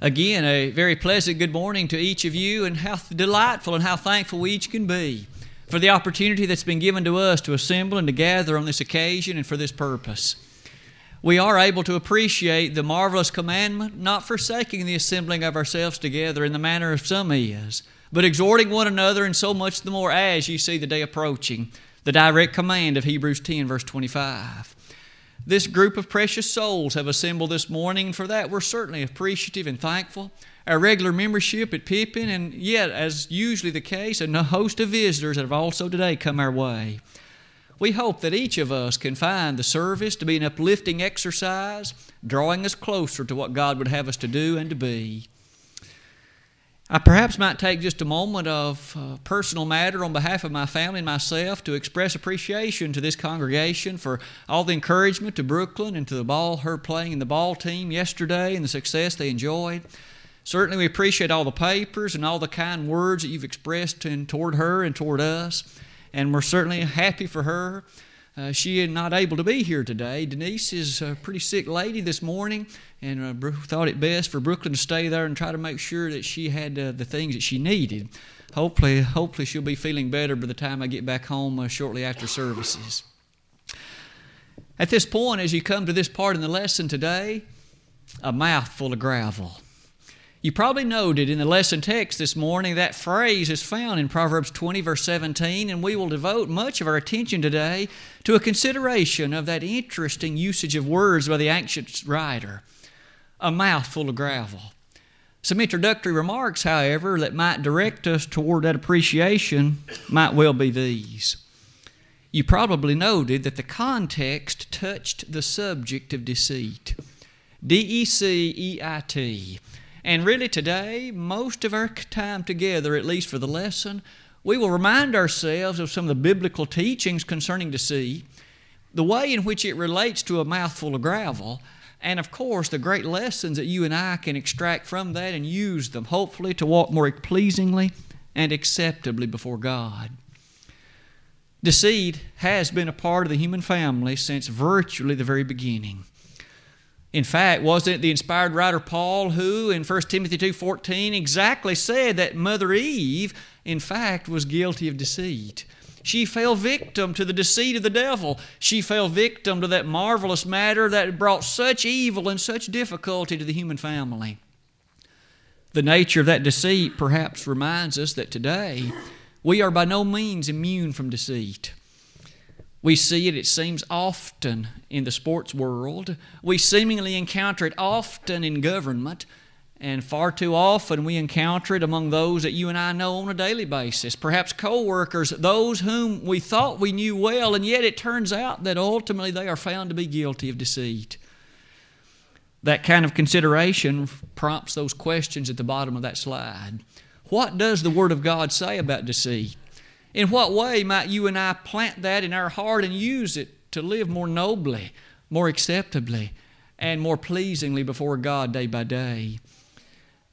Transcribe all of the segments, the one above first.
Again, a very pleasant good morning to each of you, and how delightful and how thankful we each can be for the opportunity that's been given to us to assemble and to gather on this occasion and for this purpose. We are able to appreciate the marvelous commandment, not forsaking the assembling of ourselves together in the manner of some is, but exhorting one another, and so much the more as you see the day approaching, the direct command of Hebrews 10, verse 25. This group of precious souls have assembled this morning, for that we're certainly appreciative and thankful. Our regular membership at Pippin, and yet, as usually the case, and a host of visitors that have also today come our way. We hope that each of us can find the service to be an uplifting exercise, drawing us closer to what God would have us to do and to be. I perhaps might take just a moment of uh, personal matter on behalf of my family and myself to express appreciation to this congregation for all the encouragement to Brooklyn and to the ball her playing in the ball team yesterday and the success they enjoyed. Certainly, we appreciate all the papers and all the kind words that you've expressed in, toward her and toward us, and we're certainly happy for her. Uh, she is not able to be here today. Denise is a pretty sick lady this morning, and uh, thought it best for Brooklyn to stay there and try to make sure that she had uh, the things that she needed. Hopefully, hopefully she'll be feeling better by the time I get back home uh, shortly after services. At this point, as you come to this part in the lesson today, a mouthful of gravel. You probably noted in the lesson text this morning that phrase is found in Proverbs 20, verse 17, and we will devote much of our attention today to a consideration of that interesting usage of words by the ancient writer a mouthful of gravel. Some introductory remarks, however, that might direct us toward that appreciation might well be these. You probably noted that the context touched the subject of deceit. D E C E I T. And really, today, most of our time together, at least for the lesson, we will remind ourselves of some of the biblical teachings concerning deceit, the way in which it relates to a mouthful of gravel, and of course, the great lessons that you and I can extract from that and use them, hopefully, to walk more pleasingly and acceptably before God. Deceit has been a part of the human family since virtually the very beginning. In fact, wasn't it the inspired writer Paul who in 1 Timothy 2:14 exactly said that mother Eve in fact was guilty of deceit. She fell victim to the deceit of the devil. She fell victim to that marvelous matter that brought such evil and such difficulty to the human family. The nature of that deceit perhaps reminds us that today we are by no means immune from deceit. We see it, it seems, often in the sports world. We seemingly encounter it often in government, and far too often we encounter it among those that you and I know on a daily basis. Perhaps co workers, those whom we thought we knew well, and yet it turns out that ultimately they are found to be guilty of deceit. That kind of consideration prompts those questions at the bottom of that slide. What does the Word of God say about deceit? In what way might you and I plant that in our heart and use it to live more nobly, more acceptably, and more pleasingly before God day by day?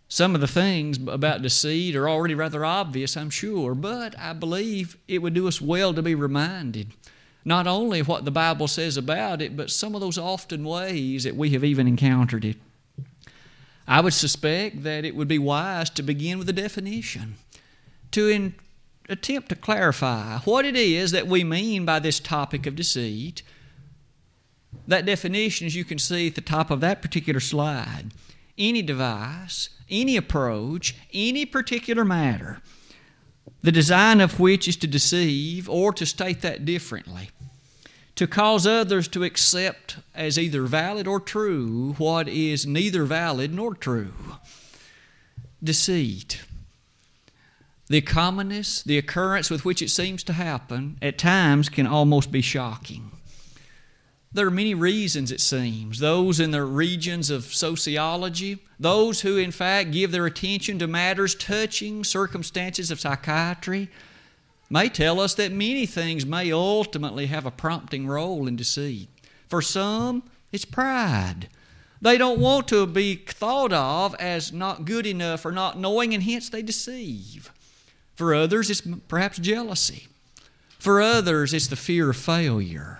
Some of the things about deceit are already rather obvious, I'm sure, but I believe it would do us well to be reminded not only what the Bible says about it, but some of those often ways that we have even encountered it. I would suspect that it would be wise to begin with a definition, to in, attempt to clarify what it is that we mean by this topic of deceit. That definition, as you can see at the top of that particular slide, any device, any approach, any particular matter, the design of which is to deceive, or to state that differently, to cause others to accept as either valid or true what is neither valid nor true. Deceit the commonness, the occurrence with which it seems to happen, at times can almost be shocking. There are many reasons, it seems. Those in the regions of sociology, those who, in fact, give their attention to matters touching circumstances of psychiatry, may tell us that many things may ultimately have a prompting role in deceit. For some, it's pride. They don't want to be thought of as not good enough or not knowing, and hence they deceive. For others, it's perhaps jealousy. For others, it's the fear of failure.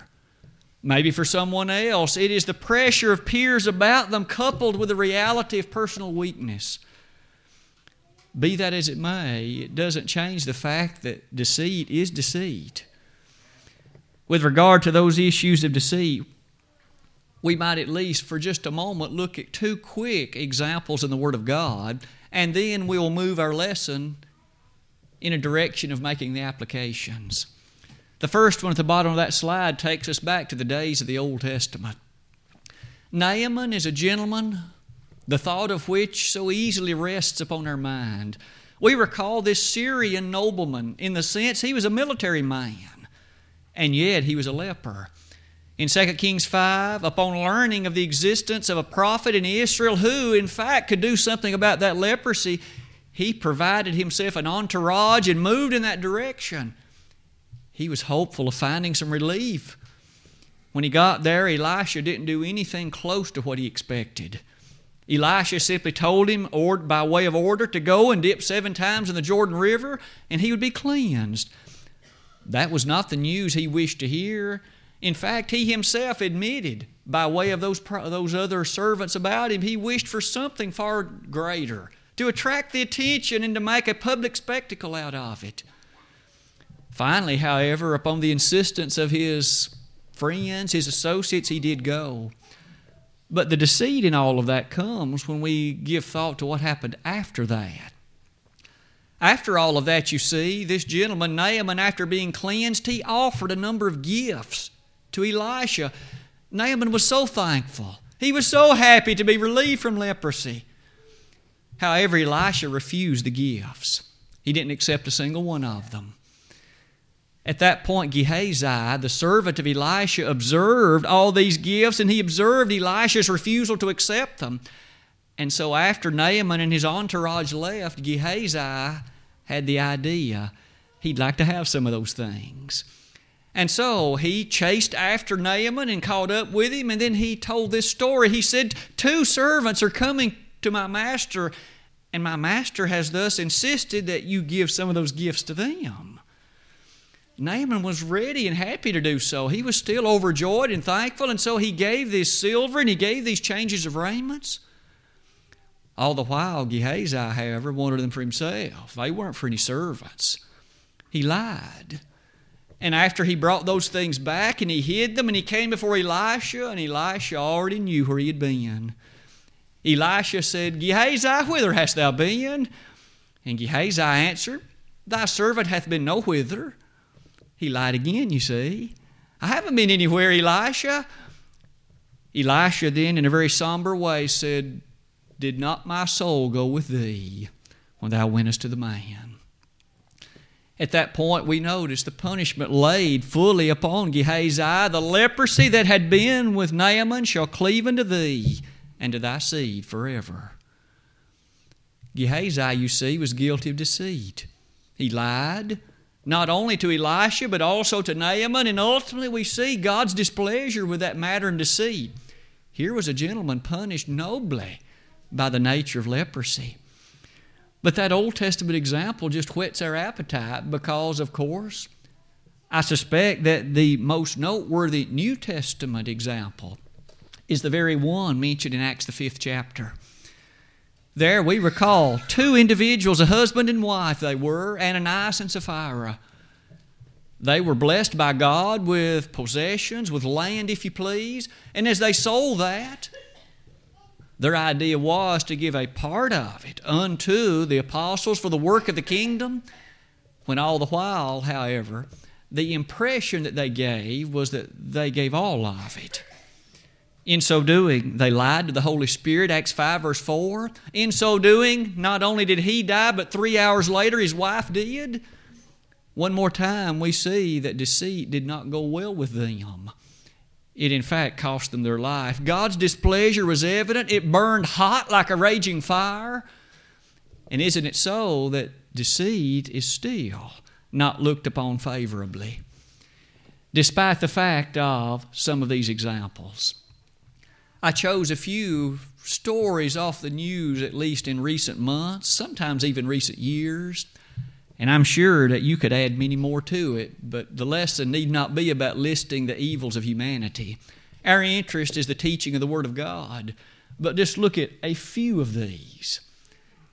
Maybe for someone else, it is the pressure of peers about them coupled with the reality of personal weakness. Be that as it may, it doesn't change the fact that deceit is deceit. With regard to those issues of deceit, we might at least for just a moment look at two quick examples in the Word of God, and then we'll move our lesson in a direction of making the applications. The first one at the bottom of that slide takes us back to the days of the Old Testament. Naaman is a gentleman, the thought of which so easily rests upon our mind. We recall this Syrian nobleman in the sense he was a military man, and yet he was a leper. In 2 Kings 5, upon learning of the existence of a prophet in Israel who, in fact, could do something about that leprosy, he provided himself an entourage and moved in that direction he was hopeful of finding some relief. When he got there, Elisha didn't do anything close to what he expected. Elisha simply told him, or by way of order, to go and dip seven times in the Jordan River, and he would be cleansed. That was not the news he wished to hear. In fact, he himself admitted, by way of those, those other servants about him, he wished for something far greater to attract the attention and to make a public spectacle out of it. Finally, however, upon the insistence of his friends, his associates, he did go. But the deceit in all of that comes when we give thought to what happened after that. After all of that, you see, this gentleman, Naaman, after being cleansed, he offered a number of gifts to Elisha. Naaman was so thankful. He was so happy to be relieved from leprosy. However, Elisha refused the gifts. He didn't accept a single one of them. At that point, Gehazi, the servant of Elisha, observed all these gifts and he observed Elisha's refusal to accept them. And so, after Naaman and his entourage left, Gehazi had the idea he'd like to have some of those things. And so he chased after Naaman and caught up with him, and then he told this story. He said, Two servants are coming to my master, and my master has thus insisted that you give some of those gifts to them. Naaman was ready and happy to do so. He was still overjoyed and thankful, and so he gave this silver and he gave these changes of raiments. All the while, Gehazi, however, wanted them for himself. They weren't for any servants. He lied. And after he brought those things back and he hid them and he came before Elisha, and Elisha already knew where he had been. Elisha said, Gehazi, whither hast thou been? And Gehazi answered, Thy servant hath been no whither. He lied again, you see. I haven't been anywhere, Elisha. Elisha then, in a very somber way, said, Did not my soul go with thee when thou wentest to the man? At that point, we notice the punishment laid fully upon Gehazi. The leprosy that had been with Naaman shall cleave unto thee and to thy seed forever. Gehazi, you see, was guilty of deceit. He lied, not only to Elisha, but also to Naaman, and ultimately we see God's displeasure with that matter and deceit. Here was a gentleman punished nobly by the nature of leprosy. But that Old Testament example just whets our appetite because, of course, I suspect that the most noteworthy New Testament example is the very one mentioned in Acts, the fifth chapter. There we recall two individuals, a husband and wife they were, Ananias and Sapphira. They were blessed by God with possessions, with land, if you please. And as they sold that, their idea was to give a part of it unto the apostles for the work of the kingdom, when all the while, however, the impression that they gave was that they gave all of it. In so doing, they lied to the Holy Spirit, Acts 5, verse 4. In so doing, not only did he die, but three hours later his wife did. One more time, we see that deceit did not go well with them. It, in fact, cost them their life. God's displeasure was evident, it burned hot like a raging fire. And isn't it so that deceit is still not looked upon favorably, despite the fact of some of these examples? I chose a few stories off the news, at least in recent months, sometimes even recent years, And I'm sure that you could add many more to it, but the lesson need not be about listing the evils of humanity. Our interest is the teaching of the Word of God. But just look at a few of these.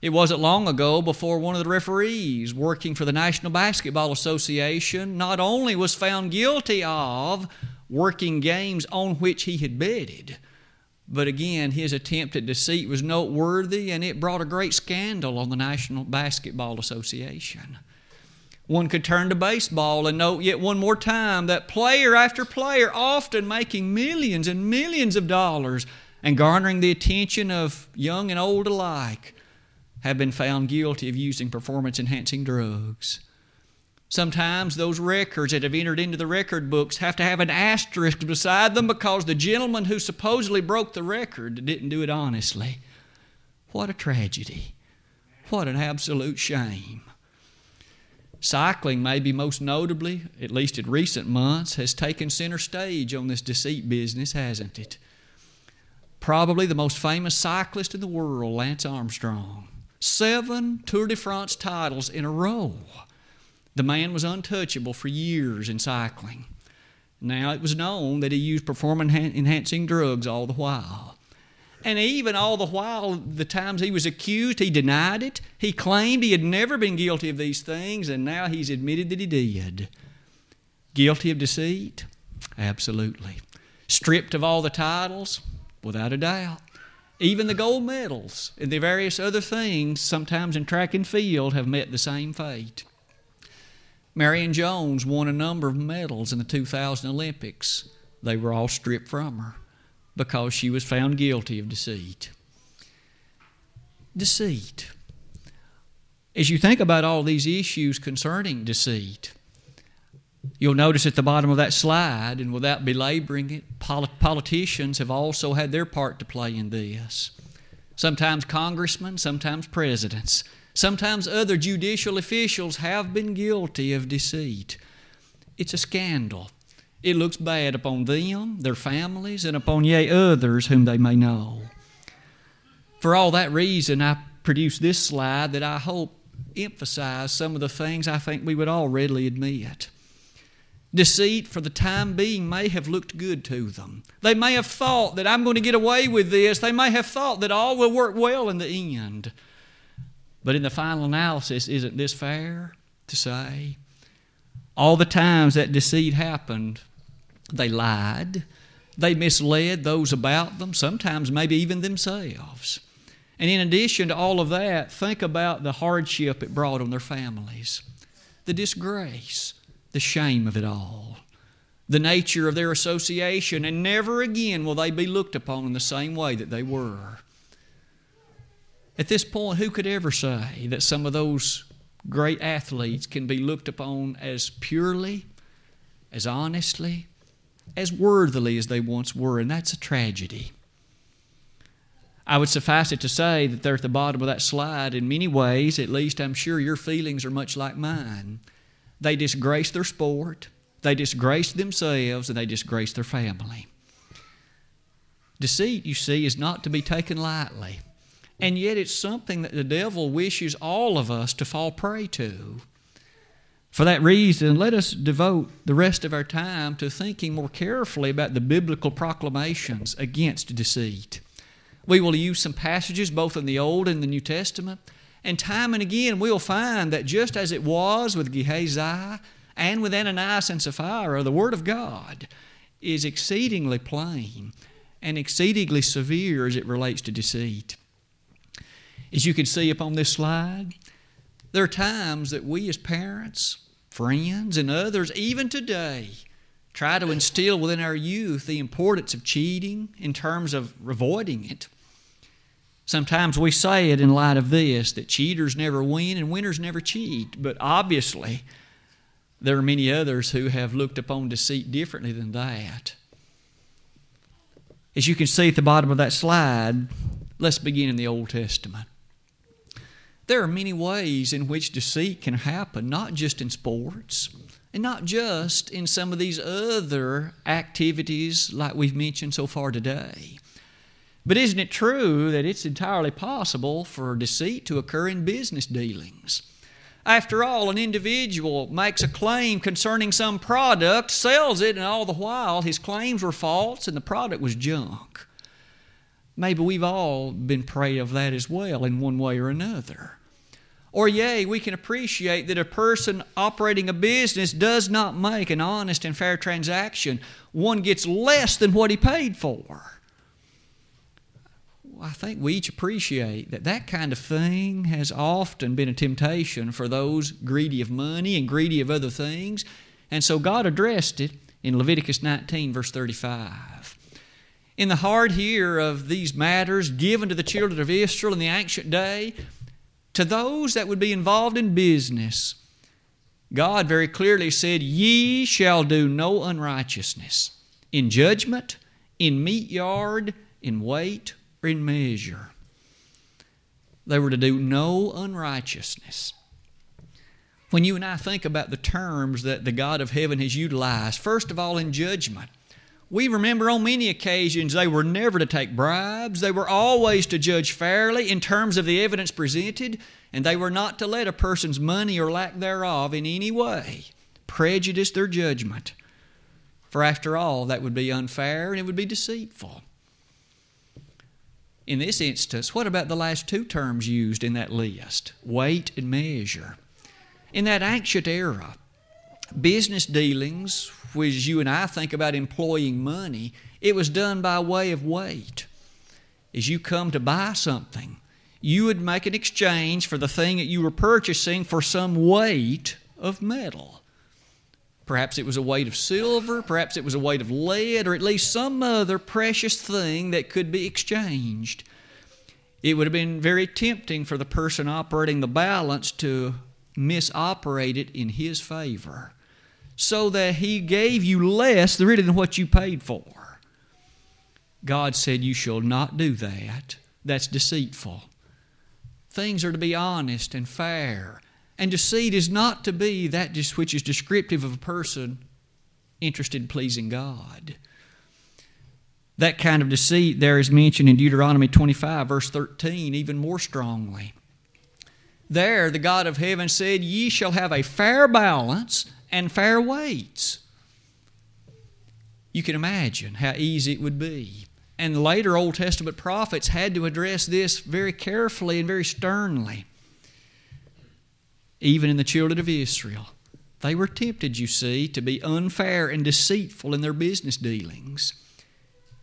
It wasn't long ago before one of the referees working for the National Basketball Association not only was found guilty of working games on which he had betted, but again, his attempt at deceit was noteworthy and it brought a great scandal on the National Basketball Association. One could turn to baseball and note yet one more time that player after player, often making millions and millions of dollars and garnering the attention of young and old alike, have been found guilty of using performance enhancing drugs. Sometimes those records that have entered into the record books have to have an asterisk beside them because the gentleman who supposedly broke the record didn't do it honestly. What a tragedy. What an absolute shame. Cycling, maybe most notably, at least in recent months, has taken center stage on this deceit business, hasn't it? Probably the most famous cyclist in the world, Lance Armstrong. Seven Tour de France titles in a row. The man was untouchable for years in cycling. Now it was known that he used performance enhancing drugs all the while. And even all the while, the times he was accused, he denied it. He claimed he had never been guilty of these things, and now he's admitted that he did. Guilty of deceit? Absolutely. Stripped of all the titles? Without a doubt. Even the gold medals and the various other things, sometimes in track and field, have met the same fate. Marion Jones won a number of medals in the 2000 Olympics. They were all stripped from her because she was found guilty of deceit. Deceit. As you think about all these issues concerning deceit, you'll notice at the bottom of that slide, and without belaboring it, politicians have also had their part to play in this. Sometimes congressmen, sometimes presidents. Sometimes other judicial officials have been guilty of deceit. It's a scandal. It looks bad upon them, their families, and upon yea others whom they may know. For all that reason, I produced this slide that I hope emphasize some of the things I think we would all readily admit. Deceit, for the time being, may have looked good to them. They may have thought that I'm going to get away with this. They may have thought that all will work well in the end. But in the final analysis, isn't this fair to say? All the times that deceit happened, they lied, they misled those about them, sometimes maybe even themselves. And in addition to all of that, think about the hardship it brought on their families, the disgrace, the shame of it all, the nature of their association, and never again will they be looked upon in the same way that they were. At this point, who could ever say that some of those great athletes can be looked upon as purely, as honestly, as worthily as they once were? And that's a tragedy. I would suffice it to say that they're at the bottom of that slide. In many ways, at least I'm sure your feelings are much like mine. They disgrace their sport, they disgrace themselves, and they disgrace their family. Deceit, you see, is not to be taken lightly. And yet it's something that the devil wishes all of us to fall prey to. For that reason, let us devote the rest of our time to thinking more carefully about the biblical proclamations against deceit. We will use some passages both in the Old and the New Testament, and time and again we'll find that just as it was with Gehazi and with Ananias and Sapphira, the Word of God is exceedingly plain and exceedingly severe as it relates to deceit. As you can see up on this slide, there are times that we as parents, friends, and others, even today, try to instill within our youth the importance of cheating in terms of avoiding it. Sometimes we say it in light of this that cheaters never win and winners never cheat, but obviously there are many others who have looked upon deceit differently than that. As you can see at the bottom of that slide, let's begin in the Old Testament. There are many ways in which deceit can happen, not just in sports, and not just in some of these other activities like we've mentioned so far today. But isn't it true that it's entirely possible for deceit to occur in business dealings? After all, an individual makes a claim concerning some product, sells it, and all the while his claims were false and the product was junk. Maybe we've all been prey of that as well in one way or another. Or, yea, we can appreciate that a person operating a business does not make an honest and fair transaction. One gets less than what he paid for. I think we each appreciate that that kind of thing has often been a temptation for those greedy of money and greedy of other things. And so God addressed it in Leviticus 19, verse 35. In the heart here of these matters given to the children of Israel in the ancient day, to those that would be involved in business, God very clearly said, Ye shall do no unrighteousness in judgment, in meteyard, in weight, or in measure. They were to do no unrighteousness. When you and I think about the terms that the God of heaven has utilized, first of all, in judgment, we remember on many occasions they were never to take bribes. They were always to judge fairly in terms of the evidence presented, and they were not to let a person's money or lack thereof in any way prejudice their judgment. For after all, that would be unfair and it would be deceitful. In this instance, what about the last two terms used in that list? Weight and measure. In that ancient era, business dealings, which you and I think about employing money, it was done by way of weight. As you come to buy something, you would make an exchange for the thing that you were purchasing for some weight of metal. Perhaps it was a weight of silver, perhaps it was a weight of lead, or at least some other precious thing that could be exchanged. It would have been very tempting for the person operating the balance to misoperate it in his favor so that he gave you less really than what you paid for. God said, You shall not do that. That's deceitful. Things are to be honest and fair. And deceit is not to be that just which is descriptive of a person interested in pleasing God. That kind of deceit there is mentioned in Deuteronomy 25, verse 13, even more strongly. There, the God of heaven said, Ye shall have a fair balance and fair weights. You can imagine how easy it would be. And later Old Testament prophets had to address this very carefully and very sternly even in the children of Israel. They were tempted, you see, to be unfair and deceitful in their business dealings.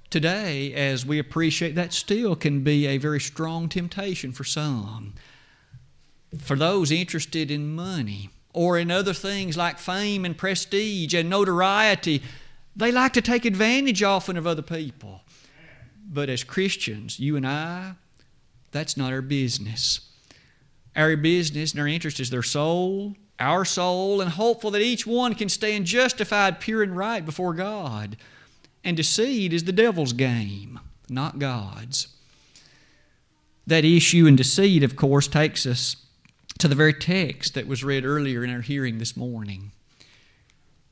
Today, as we appreciate that, still can be a very strong temptation for some. For those interested in money or in other things like fame and prestige and notoriety, they like to take advantage often of other people. But as Christians, you and I, that's not our business. Our business and our interest is their soul, our soul, and hopeful that each one can stand justified, pure, and right before God. And deceit is the devil's game, not God's. That issue and deceit, of course, takes us to the very text that was read earlier in our hearing this morning.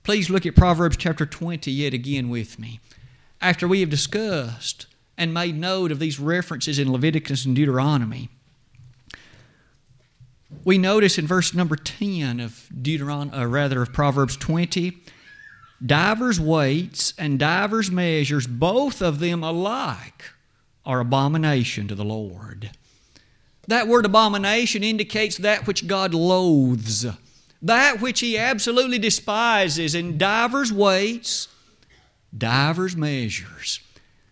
Please look at Proverbs chapter 20 yet again with me. After we have discussed and made note of these references in Leviticus and Deuteronomy, we notice in verse number 10 of Deuteron, uh, rather of Proverbs 20, divers weights and divers measures, both of them alike, are abomination to the Lord. That word abomination indicates that which God loathes, that which He absolutely despises in divers weights, divers measures.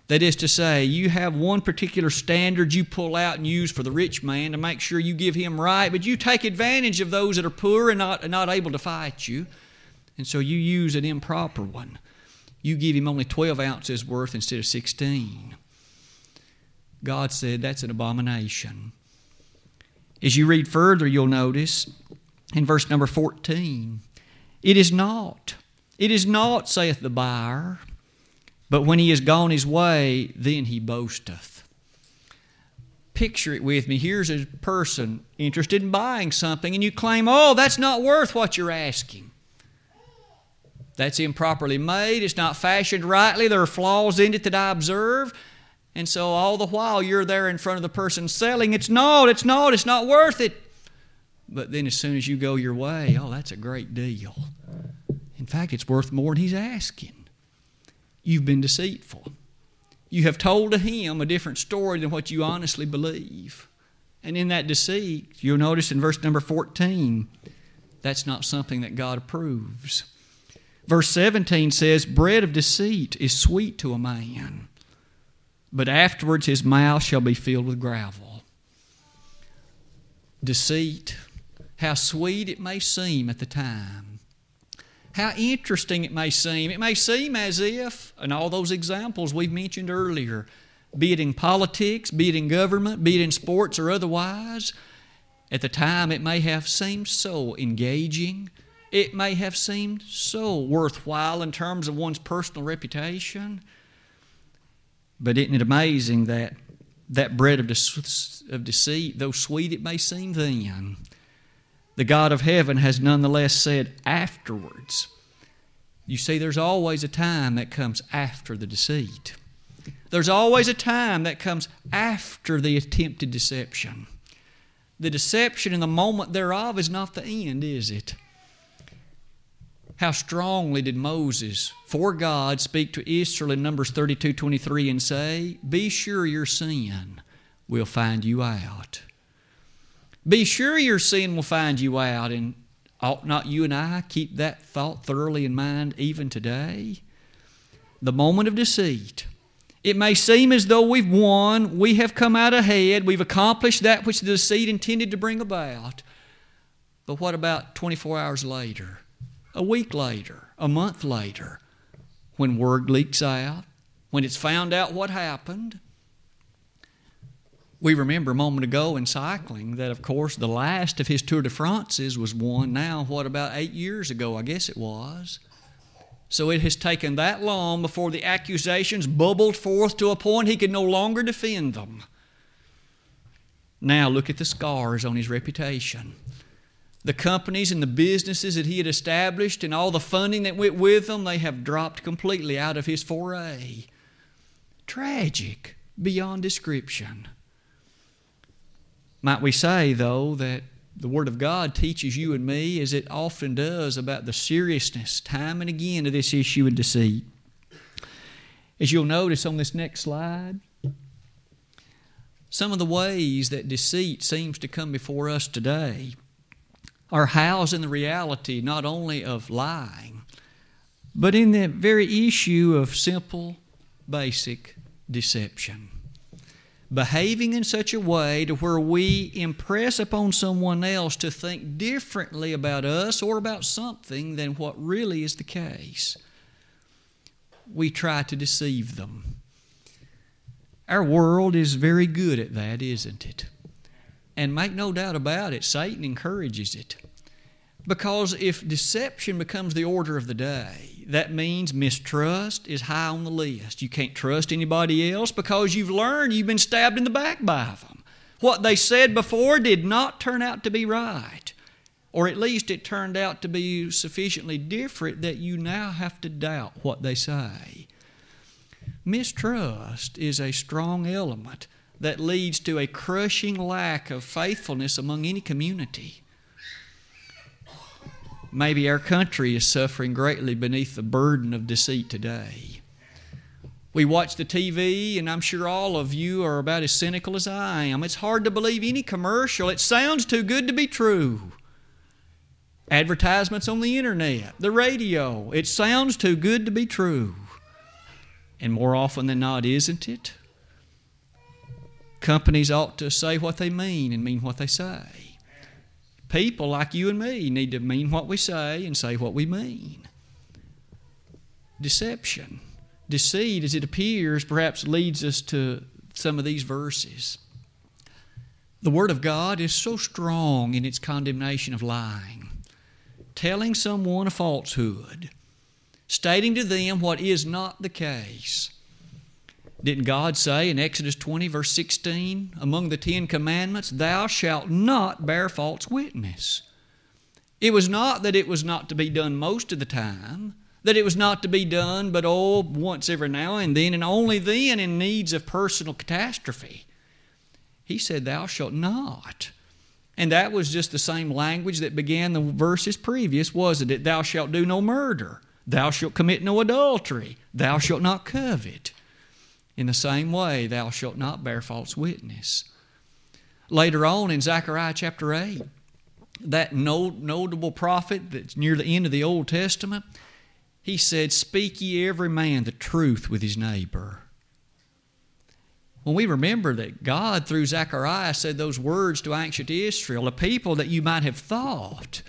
That is to say, you have one particular standard you pull out and use for the rich man to make sure you give him right, but you take advantage of those that are poor and not, not able to fight you. And so you use an improper one. You give him only 12 ounces worth instead of 16. God said that's an abomination. As you read further, you'll notice in verse number 14, it is not. It is not, saith the buyer. But when he is gone his way, then he boasteth. Picture it with me. Here's a person interested in buying something, and you claim, oh, that's not worth what you're asking. That's improperly made. It's not fashioned rightly. There are flaws in it that I observe. And so all the while you're there in front of the person selling, it's not, it's not, it's not worth it. but then as soon as you go your way, oh, that's a great deal. In fact, it's worth more than he's asking. You've been deceitful. You have told to him a different story than what you honestly believe. And in that deceit, you'll notice in verse number 14, that's not something that God approves. Verse 17 says, Bread of deceit is sweet to a man, but afterwards his mouth shall be filled with gravel. Deceit, how sweet it may seem at the time, how interesting it may seem. It may seem as if, in all those examples we've mentioned earlier, be it in politics, be it in government, be it in sports or otherwise, at the time it may have seemed so engaging. It may have seemed so worthwhile in terms of one's personal reputation. But isn't it amazing that that bread of, de- of deceit, though sweet it may seem then, the God of heaven has nonetheless said afterwards. You see, there's always a time that comes after the deceit. There's always a time that comes after the attempted deception. The deception in the moment thereof is not the end, is it? How strongly did Moses, for God, speak to Israel in Numbers 32 23 and say, Be sure your sin will find you out. Be sure your sin will find you out, and ought not you and I keep that thought thoroughly in mind even today? The moment of deceit it may seem as though we've won, we have come out ahead, we've accomplished that which the deceit intended to bring about. But what about 24 hours later, a week later, a month later, when word leaks out, when it's found out what happened? We remember a moment ago in cycling that, of course, the last of his Tour de France's was won now, what, about eight years ago, I guess it was. So it has taken that long before the accusations bubbled forth to a point he could no longer defend them. Now look at the scars on his reputation. The companies and the businesses that he had established and all the funding that went with them, they have dropped completely out of his foray. Tragic beyond description. Might we say, though, that the Word of God teaches you and me, as it often does, about the seriousness, time and again, of this issue of deceit. As you'll notice on this next slide, some of the ways that deceit seems to come before us today are housed in the reality not only of lying, but in the very issue of simple, basic deception behaving in such a way to where we impress upon someone else to think differently about us or about something than what really is the case. We try to deceive them. Our world is very good at that, isn't it? And make no doubt about it, Satan encourages it. Because if deception becomes the order of the day, that means mistrust is high on the list. You can't trust anybody else because you've learned you've been stabbed in the back by them. What they said before did not turn out to be right, or at least it turned out to be sufficiently different that you now have to doubt what they say. Mistrust is a strong element that leads to a crushing lack of faithfulness among any community. Maybe our country is suffering greatly beneath the burden of deceit today. We watch the TV, and I'm sure all of you are about as cynical as I am. It's hard to believe any commercial. It sounds too good to be true. Advertisements on the internet, the radio, it sounds too good to be true. And more often than not, isn't it? Companies ought to say what they mean and mean what they say. People like you and me need to mean what we say and say what we mean. Deception, deceit, as it appears, perhaps leads us to some of these verses. The Word of God is so strong in its condemnation of lying, telling someone a falsehood, stating to them what is not the case didn't God say in Exodus 20, verse 16, among the Ten Commandments, Thou shalt not bear false witness? It was not that it was not to be done most of the time, that it was not to be done but oh, once every now and then, and only then in needs of personal catastrophe. He said, Thou shalt not. And that was just the same language that began the verses previous, wasn't it? Thou shalt do no murder. Thou shalt commit no adultery. Thou shalt not covet. In the same way, thou shalt not bear false witness. Later on in Zechariah chapter 8, that notable prophet that's near the end of the Old Testament, he said, Speak ye every man the truth with his neighbor. When we remember that God, through Zechariah, said those words to ancient Israel, a people that you might have thought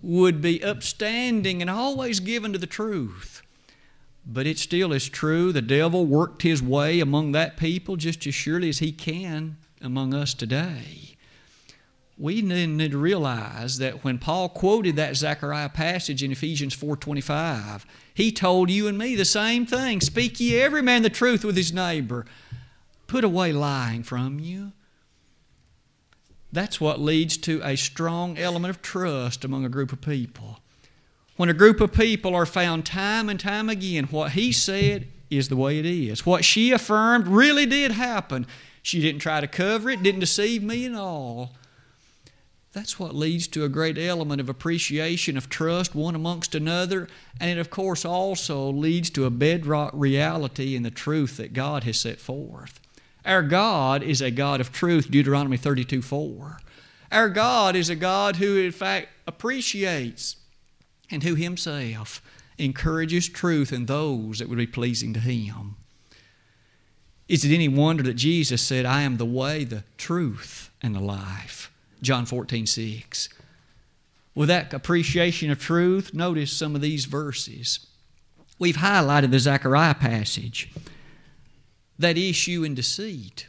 would be upstanding and always given to the truth. But it still is true. The devil worked his way among that people just as surely as he can among us today. We need to realize that when Paul quoted that Zechariah passage in Ephesians 4:25, he told you and me the same thing. Speak ye every man the truth with his neighbor. Put away lying from you. That's what leads to a strong element of trust among a group of people. When a group of people are found time and time again, what he said is the way it is. What she affirmed really did happen. She didn't try to cover it, didn't deceive me at all. That's what leads to a great element of appreciation, of trust one amongst another, and it, of course, also leads to a bedrock reality in the truth that God has set forth. Our God is a God of truth, Deuteronomy 32 4. Our God is a God who, in fact, appreciates and who Himself encourages truth in those that would be pleasing to Him. Is it any wonder that Jesus said, I am the way, the truth, and the life? John 14 6. With that appreciation of truth, notice some of these verses. We've highlighted the Zechariah passage that issue in deceit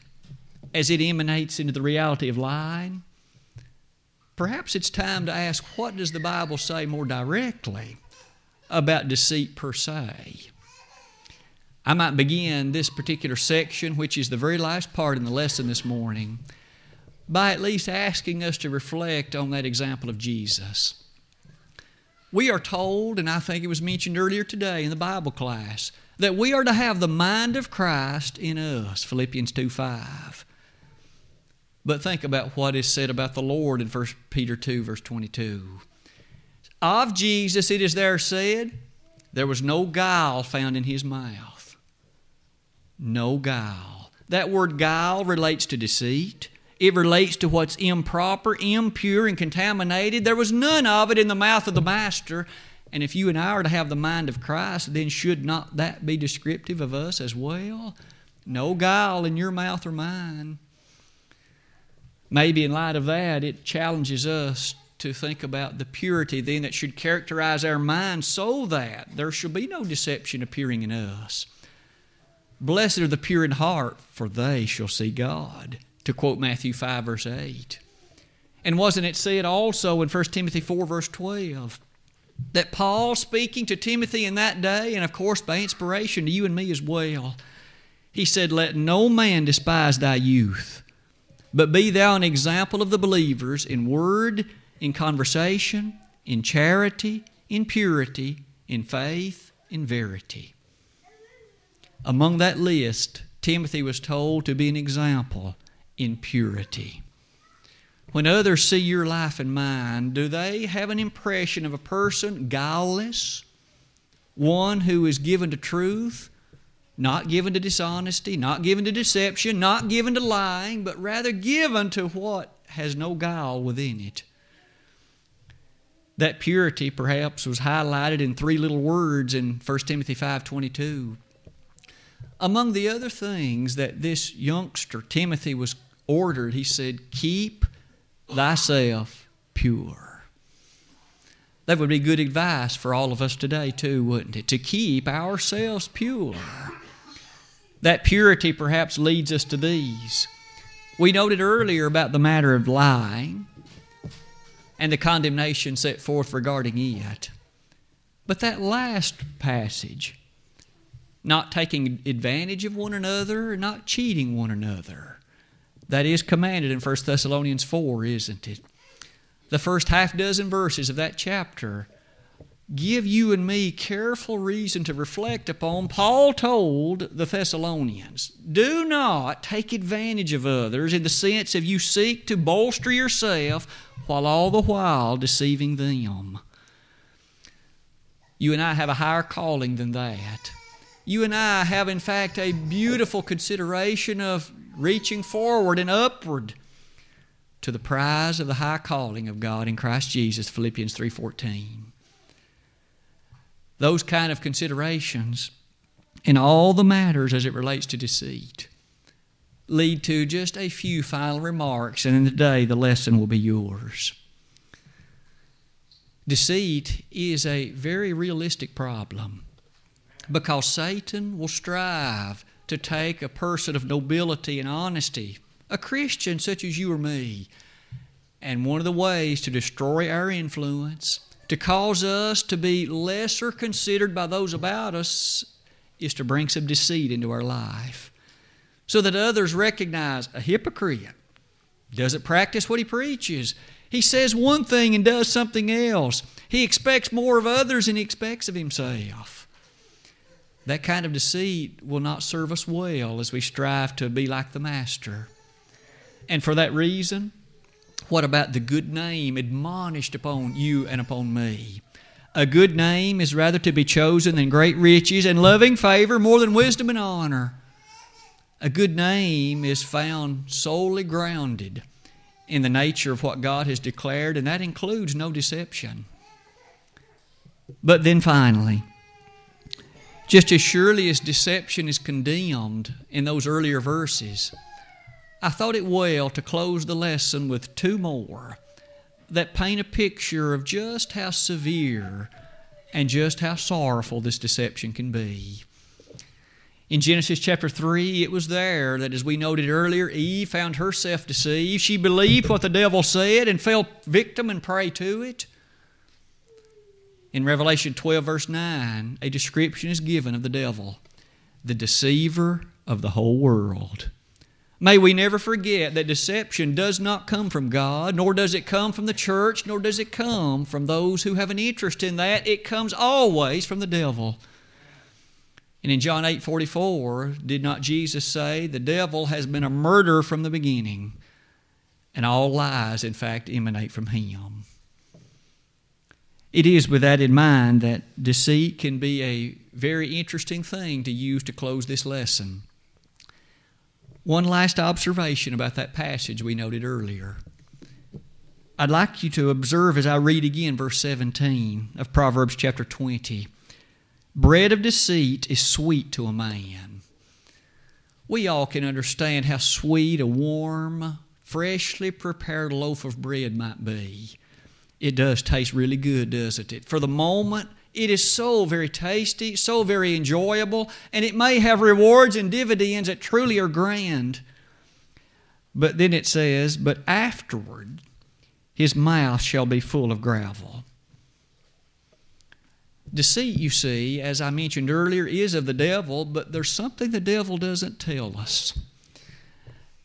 as it emanates into the reality of lying, perhaps it's time to ask what does the Bible say more directly about deceit per se? I might begin this particular section, which is the very last part in the lesson this morning, by at least asking us to reflect on that example of Jesus. We are told, and I think it was mentioned earlier today in the Bible class, that we are to have the mind of Christ in us, Philippians 2 5. But think about what is said about the Lord in 1 Peter 2, verse 22. Of Jesus, it is there said, there was no guile found in his mouth. No guile. That word guile relates to deceit. It relates to what's improper, impure, and contaminated. There was none of it in the mouth of the Master. And if you and I are to have the mind of Christ, then should not that be descriptive of us as well? No guile in your mouth or mine. Maybe in light of that, it challenges us to think about the purity then that should characterize our mind so that there shall be no deception appearing in us. Blessed are the pure in heart, for they shall see God, to quote Matthew 5, verse 8. And wasn't it said also in 1 Timothy 4, verse 12? that Paul, speaking to Timothy in that day, and of course by inspiration to you and me as well, he said, Let no man despise thy youth, but be thou an example of the believers in word, in conversation, in charity, in purity, in faith, in verity. Among that list, Timothy was told to be an example in purity. When others see your life and mine, do they have an impression of a person guileless, one who is given to truth, not given to dishonesty, not given to deception, not given to lying, but rather given to what has no guile within it? That purity perhaps was highlighted in three little words in 1 Timothy 5:22. Among the other things that this youngster Timothy was ordered, he said, "Keep thyself pure. That would be good advice for all of us today, too, wouldn't it? To keep ourselves pure. That purity perhaps leads us to these. We noted earlier about the matter of lying and the condemnation set forth regarding it. But that last passage, not taking advantage of one another, not cheating one another, that is commanded in 1 Thessalonians 4, isn't it? The first half dozen verses of that chapter give you and me careful reason to reflect upon. Paul told the Thessalonians, Do not take advantage of others in the sense of you seek to bolster yourself while all the while deceiving them. You and I have a higher calling than that. You and I have, in fact, a beautiful consideration of reaching forward and upward to the prize of the high calling of God in Christ Jesus, Philippians 3:14 those kind of considerations in all the matters as it relates to deceit lead to just a few final remarks, and in the day the lesson will be yours. Deceit is a very realistic problem because Satan will strive to take a person of nobility and honesty, a Christian such as you or me, and one of the ways to destroy our influence to cause us to be lesser considered by those about us is to bring some deceit into our life so that others recognize a hypocrite doesn't practice what he preaches. He says one thing and does something else. He expects more of others than he expects of himself. That kind of deceit will not serve us well as we strive to be like the Master. And for that reason, what about the good name admonished upon you and upon me? A good name is rather to be chosen than great riches and loving favor more than wisdom and honor. A good name is found solely grounded in the nature of what God has declared, and that includes no deception. But then finally, just as surely as deception is condemned in those earlier verses, I thought it well to close the lesson with two more that paint a picture of just how severe and just how sorrowful this deception can be. In Genesis chapter 3, it was there that, as we noted earlier, Eve found herself deceived. She believed what the devil said and fell victim and prey to it. In Revelation 12, verse 9, a description is given of the devil, the deceiver of the whole world. May we never forget that deception does not come from God, nor does it come from the church, nor does it come from those who have an interest in that. It comes always from the devil. And in John 8 44, did not Jesus say, The devil has been a murderer from the beginning, and all lies, in fact, emanate from him? It is with that in mind that deceit can be a very interesting thing to use to close this lesson. One last observation about that passage we noted earlier. I'd like you to observe as I read again verse 17 of Proverbs chapter 20. Bread of deceit is sweet to a man. We all can understand how sweet a warm, freshly prepared loaf of bread might be. It does taste really good, doesn't it? For the moment, it is so very tasty, so very enjoyable, and it may have rewards and dividends that truly are grand. But then it says, But afterward his mouth shall be full of gravel. Deceit, you see, as I mentioned earlier, is of the devil, but there's something the devil doesn't tell us.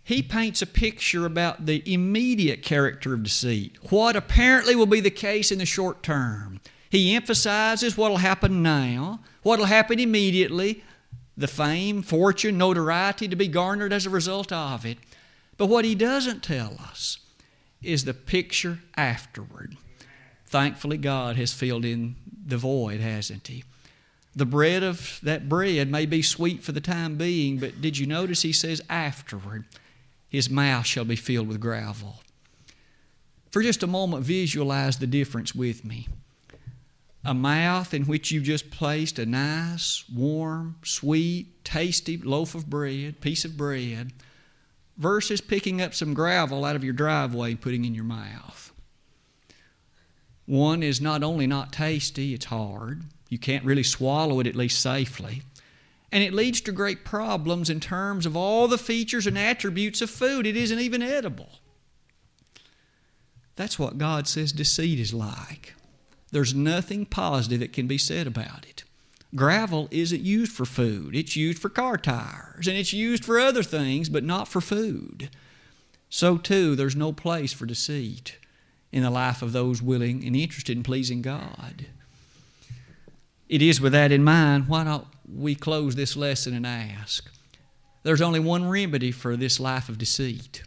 He paints a picture about the immediate character of deceit, what apparently will be the case in the short term. He emphasizes what will happen now, what will happen immediately, the fame, fortune, notoriety to be garnered as a result of it. But what he doesn't tell us is the picture afterward. Thankfully, God has filled in the void, hasn't He? The bread of that bread may be sweet for the time being, but did you notice He says afterward, His mouth shall be filled with gravel. For just a moment, visualize the difference with me a mouth in which you've just placed a nice, warm, sweet, tasty loaf of bread, piece of bread, versus picking up some gravel out of your driveway and putting in your mouth. One is not only not tasty, it's hard. You can't really swallow it at least safely. And it leads to great problems in terms of all the features and attributes of food. It isn't even edible. That's what God says deceit is like. There's nothing positive that can be said about it. Gravel isn't used for food, it's used for car tires, and it's used for other things, but not for food. So, too, there's no place for deceit in the life of those willing and interested in pleasing God. It is with that in mind, why don't we close this lesson and ask? There's only one remedy for this life of deceit.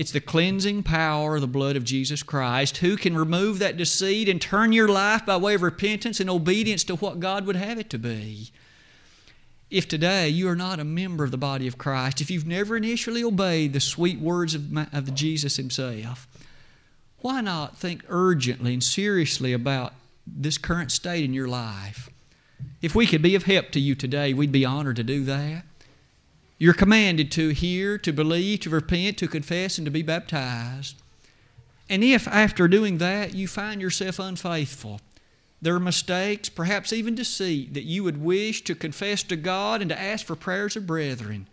It's the cleansing power of the blood of Jesus Christ, who can remove that deceit and turn your life by way of repentance and obedience to what God would have it to be. If today you are not a member of the body of Christ, if you've never initially obeyed the sweet words of, of Jesus Himself, why not think urgently and seriously about this current state in your life? If we could be of help to you today, we'd be honored to do that. You're commanded to hear, to believe, to repent, to confess, and to be baptized. And if after doing that you find yourself unfaithful, there are mistakes, perhaps even deceit, that you would wish to confess to God and to ask for prayers of brethren,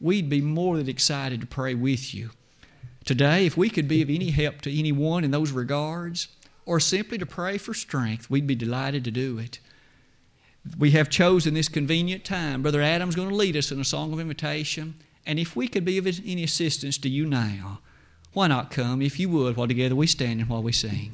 we'd be more than excited to pray with you. Today, if we could be of any help to anyone in those regards, or simply to pray for strength, we'd be delighted to do it we have chosen this convenient time. Brother Adam's going to lead us in a song of invitation. And if we could be of any assistance to you now, why not come, if you would, while together we stand and while we sing?